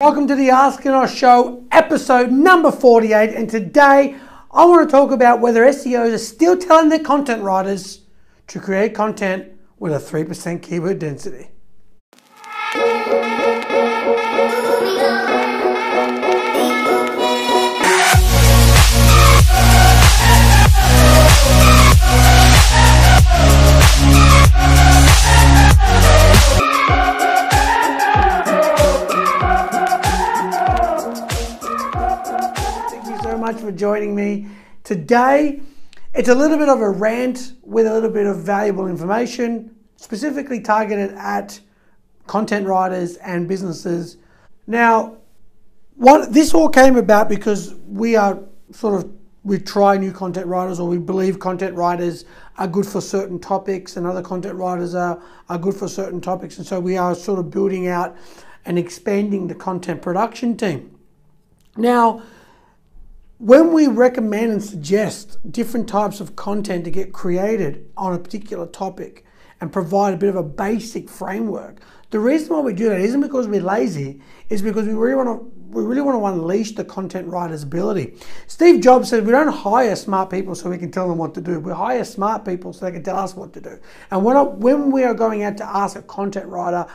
Welcome to the Ask Glynos Show, episode number 48. And today I want to talk about whether SEOs are still telling their content writers to create content with a 3% keyword density. For joining me today. It's a little bit of a rant with a little bit of valuable information, specifically targeted at content writers and businesses. Now, what this all came about because we are sort of we try new content writers or we believe content writers are good for certain topics and other content writers are, are good for certain topics and so we are sort of building out and expanding the content production team now when we recommend and suggest different types of content to get created on a particular topic and provide a bit of a basic framework, the reason why we do that isn't because we're lazy, is because we really want to we really want to unleash the content writer's ability. Steve Jobs said we don't hire smart people so we can tell them what to do. We hire smart people so they can tell us what to do. And when, when we are going out to ask a content writer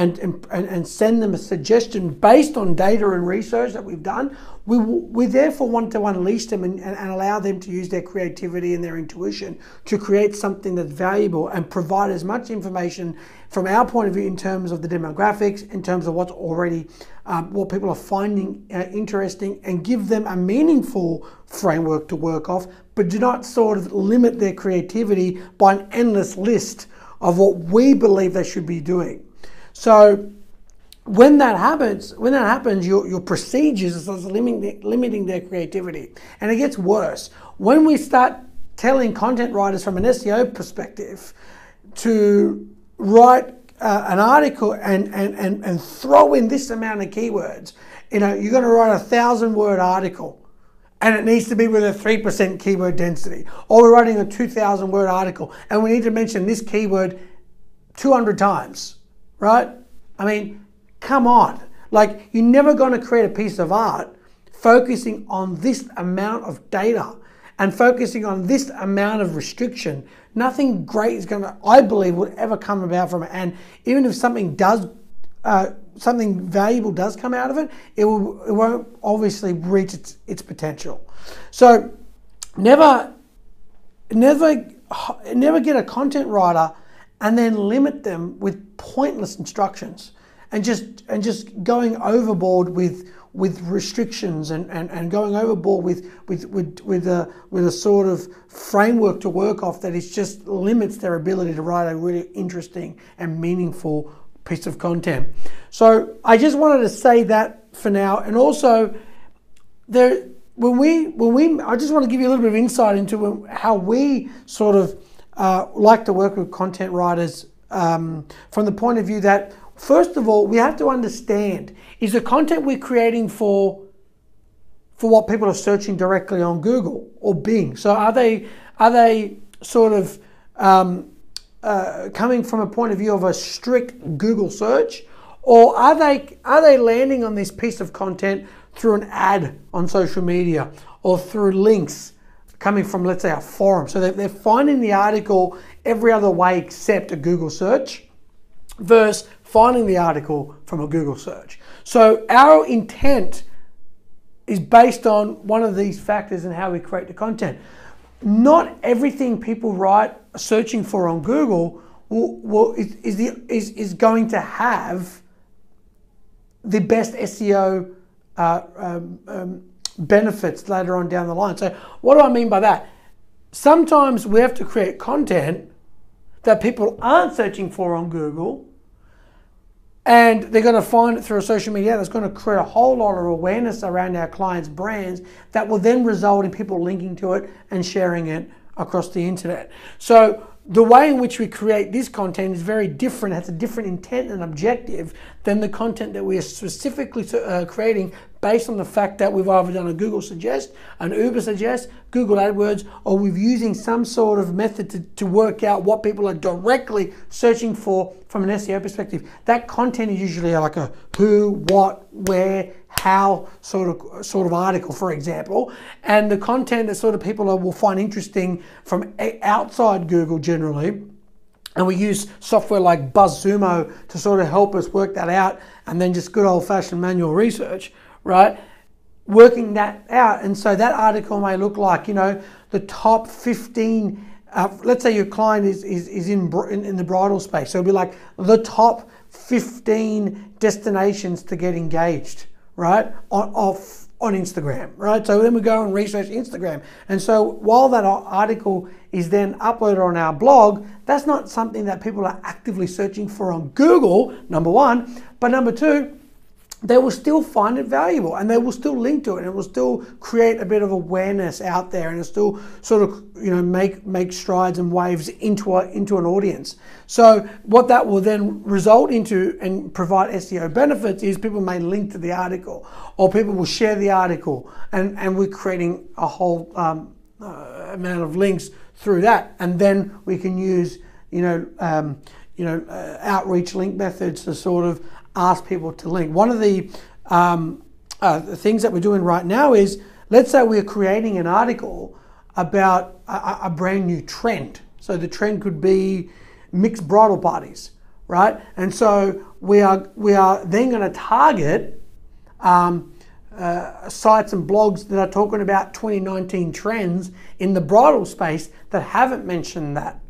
and, and, and send them a suggestion based on data and research that we've done, we, we therefore want to unleash them and, and, and allow them to use their creativity and their intuition to create something that's valuable and provide as much information from our point of view in terms of the demographics, in terms of what's already, um, what people are finding uh, interesting, and give them a meaningful framework to work off, but do not sort of limit their creativity by an endless list of what we believe they should be doing. So when that happens, when that happens, your, your procedures are limiting, limiting their creativity. And it gets worse. When we start telling content writers from an SEO perspective to write uh, an article and, and, and, and throw in this amount of keywords, you know, you're going to write a thousand word article and it needs to be with a 3% keyword density. Or we're writing a 2,000 word article and we need to mention this keyword 200 times right? I mean, come on. Like, you're never going to create a piece of art focusing on this amount of data and focusing on this amount of restriction. Nothing great is going to, I believe, would ever come about from it. And even if something does, uh, something valuable does come out of it, it, will, it won't obviously reach its, its potential. So, never, never, never get a content writer and then limit them with pointless instructions and just and just going overboard with with restrictions and, and, and going overboard with with with with a with a sort of framework to work off that is just limits their ability to write a really interesting and meaningful piece of content. So I just wanted to say that for now, and also there when we when we I just want to give you a little bit of insight into how we sort of uh, like to work with content writers um, from the point of view that, first of all, we have to understand is the content we're creating for for what people are searching directly on Google or Bing. So are they are they sort of um, uh, coming from a point of view of a strict Google search, or are they are they landing on this piece of content through an ad on social media or through links coming from, let's say, a forum. So they're, finding the article every other way except a Google search versus finding the article from a Google search. So our intent is based on one of these factors and how we create the content. Not everything people write searching for on Google will, will, is, is, the, is, is going to have the best SEO uh, um, um, benefits later on down the line. So, what do I mean by that? Sometimes we have to create content that people aren't searching for on Google and they're going to find it through social media that's going to create a whole lot of awareness around our clients' brands that will then result in people linking to it and sharing it across the internet. So the way in which we create this content is very different, has a different intent and objective than the content that we are specifically uh, creating based on the fact that we've either done a Google Suggest, an Uber Suggest, Google AdWords, or we're using some sort of method to, to work out what people are directly searching for from an SEO perspective. That content is usually like a who, what, where, how sort of sort of article, for example, and the content that sort of people will find interesting from outside Google generally. And we use software like BuzzSumo to sort of help us work that out, and then just good old fashioned manual research, right? Working that out. And so that article may look like, you know, the top 15 uh, let's say your client is, is, is in, in, in, the bridal space. So it'll be like the top 15 destinations to get engaged right, on, off on Instagram, right? So then we go and research Instagram. And so while that article is then uploaded on our blog, that's not something that people are actively searching for on Google, number one. But number two, they will still find it valuable and they will still link to it and it will still create a bit of awareness out there and it'll still sort of you know make make strides and waves into a, into an audience. So what that will then result into and provide SEO benefits is people may link to the article or people will share the article and and we're creating a whole um, uh, amount of links through that. And then we can use you know um, you know uh, outreach link methods to sort of ask people to link. One of the, um, uh, the things that we're doing right now is let's say we're creating an article about a, a, brand new trend. So the trend could be mixed bridal parties, right? And so we are we are then going to target um, uh, sites and blogs that are talking about 2019 trends in the bridal space that haven't mentioned that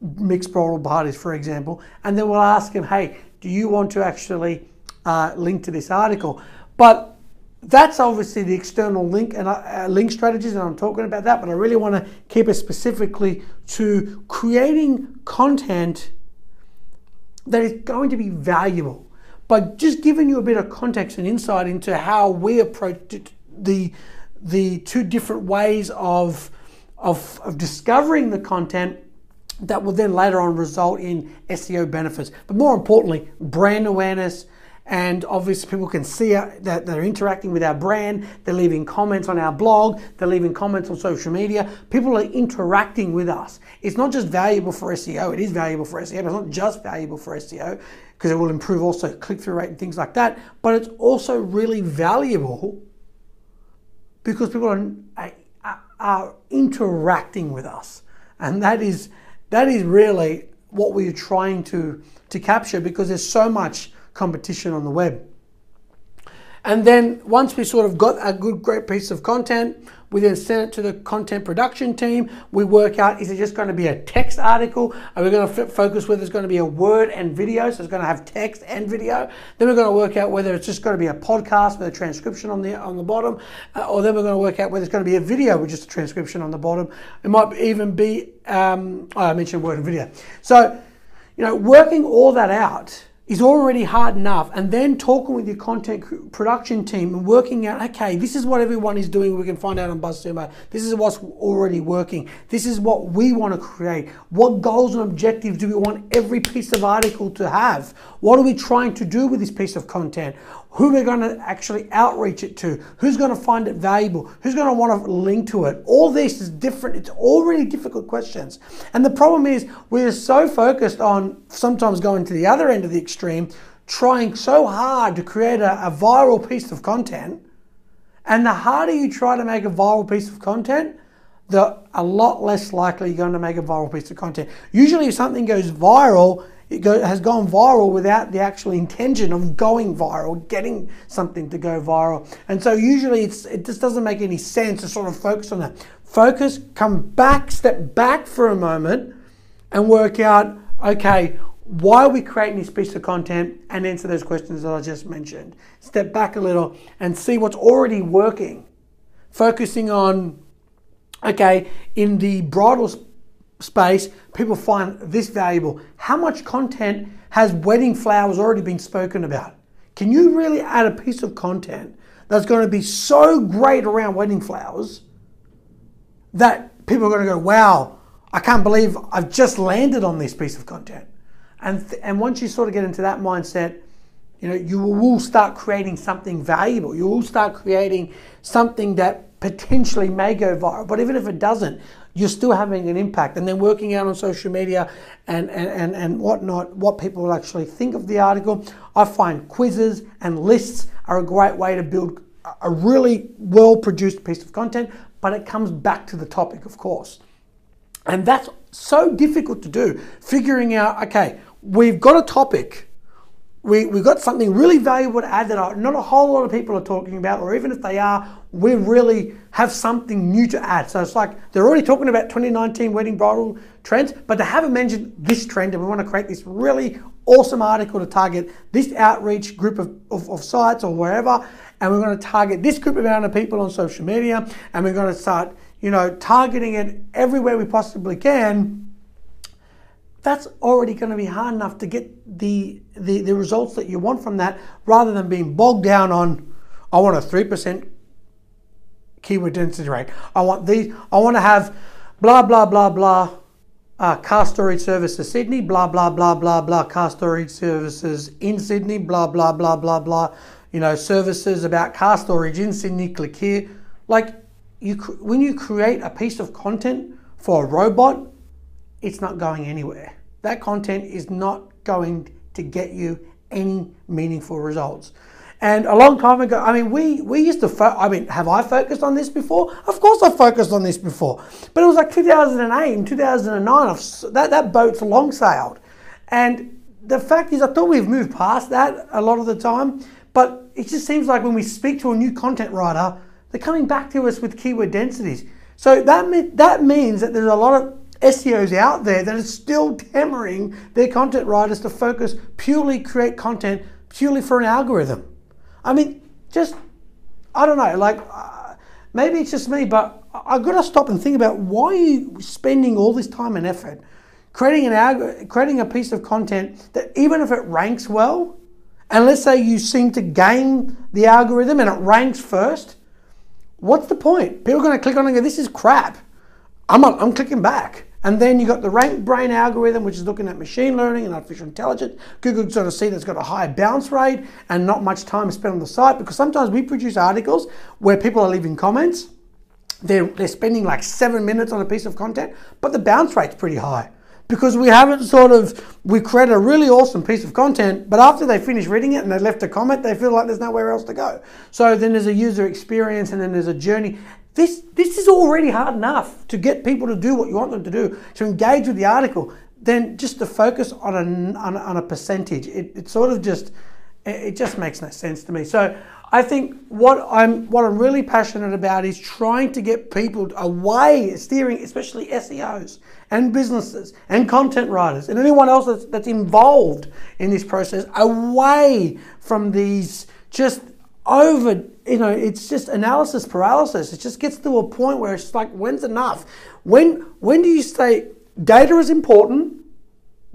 mixed bridal parties, for example, and then we'll ask them, hey, do you want to actually uh, link to this article? But that's obviously the external link and uh, link strategies, and I'm talking about that. But I really want to keep it specifically to creating content that is going to be valuable. But just giving you a bit of context and insight into how we approach the the two different ways of, of, of discovering the content that will then later on result in SEO benefits. But more importantly, brand awareness. And obviously, people can see uh, that they're interacting with our brand. They're leaving comments on our blog. They're leaving comments on social media. People are interacting with us. It's not just valuable for SEO. It is valuable for SEO, but it's not just valuable for SEO because it will improve also click through rate and things like that. But it's also really valuable because people are, are interacting with us. And that is that is really what we're trying to, to capture because there's so much competition on the web. And then once we sort of got a good, great piece of content, we then send it to the content production team. We work out is it just going to be a text article? Are we going to focus whether it's going to be a word and video? So it's going to have text and video. Then we're going to work out whether it's just going to be a podcast with a transcription on the on the bottom, uh, or then we're going to work out whether it's going to be a video with just a transcription on the bottom. It might even be um, oh, I mentioned word and video. So you know, working all that out is already hard enough and then talking with your content production team and working out okay this is what everyone is doing we can find out on buzzsumo this is what's already working. This is what we want to create. What goals and objectives do we want every piece of article to have? What are we trying to do with this piece of content who we're going to actually outreach it to, who's going to find it valuable, who's going to want to link to it. All this is different. It's all really difficult questions. And the problem is we're so focused on sometimes going to the other end of the extreme, trying so hard to create a, a viral piece of content. And the harder you try to make a viral piece of content, the a lot less likely you're going to make a viral piece of content. Usually if something goes viral, it go, has gone viral without the actual intention of going viral, getting something to go viral. And so usually it just doesn't make any sense to sort of focus on that. Focus, come back, step back for a moment and work out, okay, why are we creating this piece of content and answer those questions that I just mentioned. Step back a little and see what's already working. Focusing on, okay, in the bridal space, people find this valuable. How much content has wedding flowers already been spoken about? Can you really add a piece of content that's going to be so great around wedding flowers that people are going to go, wow, I can't believe I've just landed on this piece of content. And, th- and once you sort of get into that mindset, you know, you will start creating something valuable. You will start creating something that potentially may go viral. But even if it doesn't, you're still having an impact. And then working out on social media and, and, and, and whatnot, what people will actually think of the article. I find quizzes and lists are a great way to build a really well produced piece of content, but it comes back to the topic, of course. And that's so difficult to do. Figuring out, okay, we've got a topic we, we've got something really valuable to add that not a whole lot of people are talking about, or even if they are, we really have something new to add. So it's like they're already talking about 2019 wedding bridal trends, but they haven't mentioned this trend, and we want to create this really awesome article to target this outreach group of, of, of sites or wherever, and we're going to target this group amount of people on social media, and we're going to start, you know, targeting it everywhere we possibly can that's already going to be hard enough to get the, the, the results that you want from that rather than being bogged down on, I want a 3% keyword density rate. I want these, I want to have blah, blah, blah, blah, uh, car storage services Sydney, blah, blah, blah, blah, blah, car storage services in Sydney, blah, blah, blah, blah, blah, you know, services about car storage in Sydney, click here. Like, you, when you create a piece of content for a robot, it's not going anywhere. That content is not going to get you any meaningful results. And a long time ago, I mean, we, we used to, fo- I mean, have I focused on this before? Of course I focused on this before. But it was like 2008 and 2009, that, that boat's long sailed. And the fact is, I thought we've moved past that a lot of the time. But it just seems like when we speak to a new content writer, they're coming back to us with keyword densities. So that, that means that there's a lot of SEOs out there that are still hammering their content writers to focus purely create content purely for an algorithm. I mean, just I don't know, like uh, maybe it's just me, but I've got to stop and think about why are you spending all this time and effort creating an alg- creating a piece of content that even if it ranks well, and let's say you seem to game the algorithm and it ranks first, what's the point? People are going to click on it and go, "This is crap." I'm, I'm clicking back. And then you've got the RankBrain algorithm, which is looking at machine learning and artificial intelligence. Google sort of see that's got a high bounce rate and not much time spent on the site because sometimes we produce articles where people are leaving comments. They're, they're spending like seven minutes on a piece of content, but the bounce rate's pretty high because we haven't sort of we create a really awesome piece of content but after they finish reading it and they left a comment they feel like there's nowhere else to go so then there's a user experience and then there's a journey this, this is already hard enough to get people to do what you want them to do, to engage with the article. Then just to focus on a, on on a percentage, it, it sort of just, it just makes no sense to me. So I think what I'm what I'm really passionate about is trying to get people away, steering, especially SEOs and businesses and content writers and anyone else that's, that's involved in this process, away from these just over, you know, it's just analysis paralysis. It just gets to a point where it's like, when's enough? When when do you say data is important?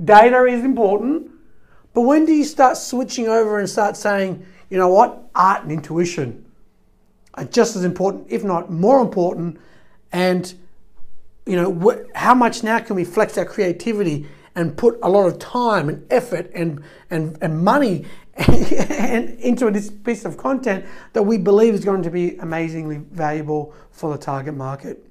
Data is important, but when do you start switching over and start saying, you know what, art and intuition are just as important, if not more important, and you know, wh- how much now can we flex our creativity and put a lot of time and effort and, and, and money and into this piece of content that we believe is going to be amazingly valuable for the target market.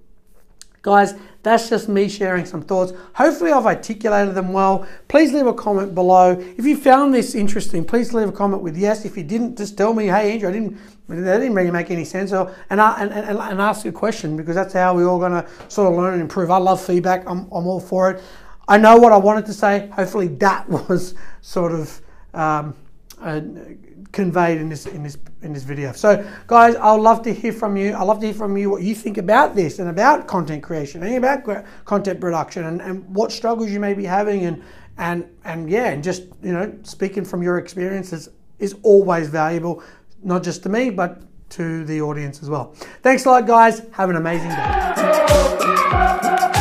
Guys, that's just me sharing some thoughts. Hopefully, I've articulated them well. Please leave a comment below. If you found this interesting, please leave a comment with yes. If you didn't, just tell me, hey, Andrew, I didn't, that didn't really make any sense. Or, and, and, and, and ask a question because that's how we're all going to sort of learn and improve. I love feedback, I'm, I'm all for it. I know what I wanted to say. Hopefully, that was sort of. Um, uh, conveyed in this in this in this video. So, guys, I'd love to hear from you. I'd love to hear from you what you think about this and about content creation and about content production and, and what struggles you may be having and and and yeah, and just you know, speaking from your experiences is always valuable, not just to me but to the audience as well. Thanks a lot, guys. Have an amazing day.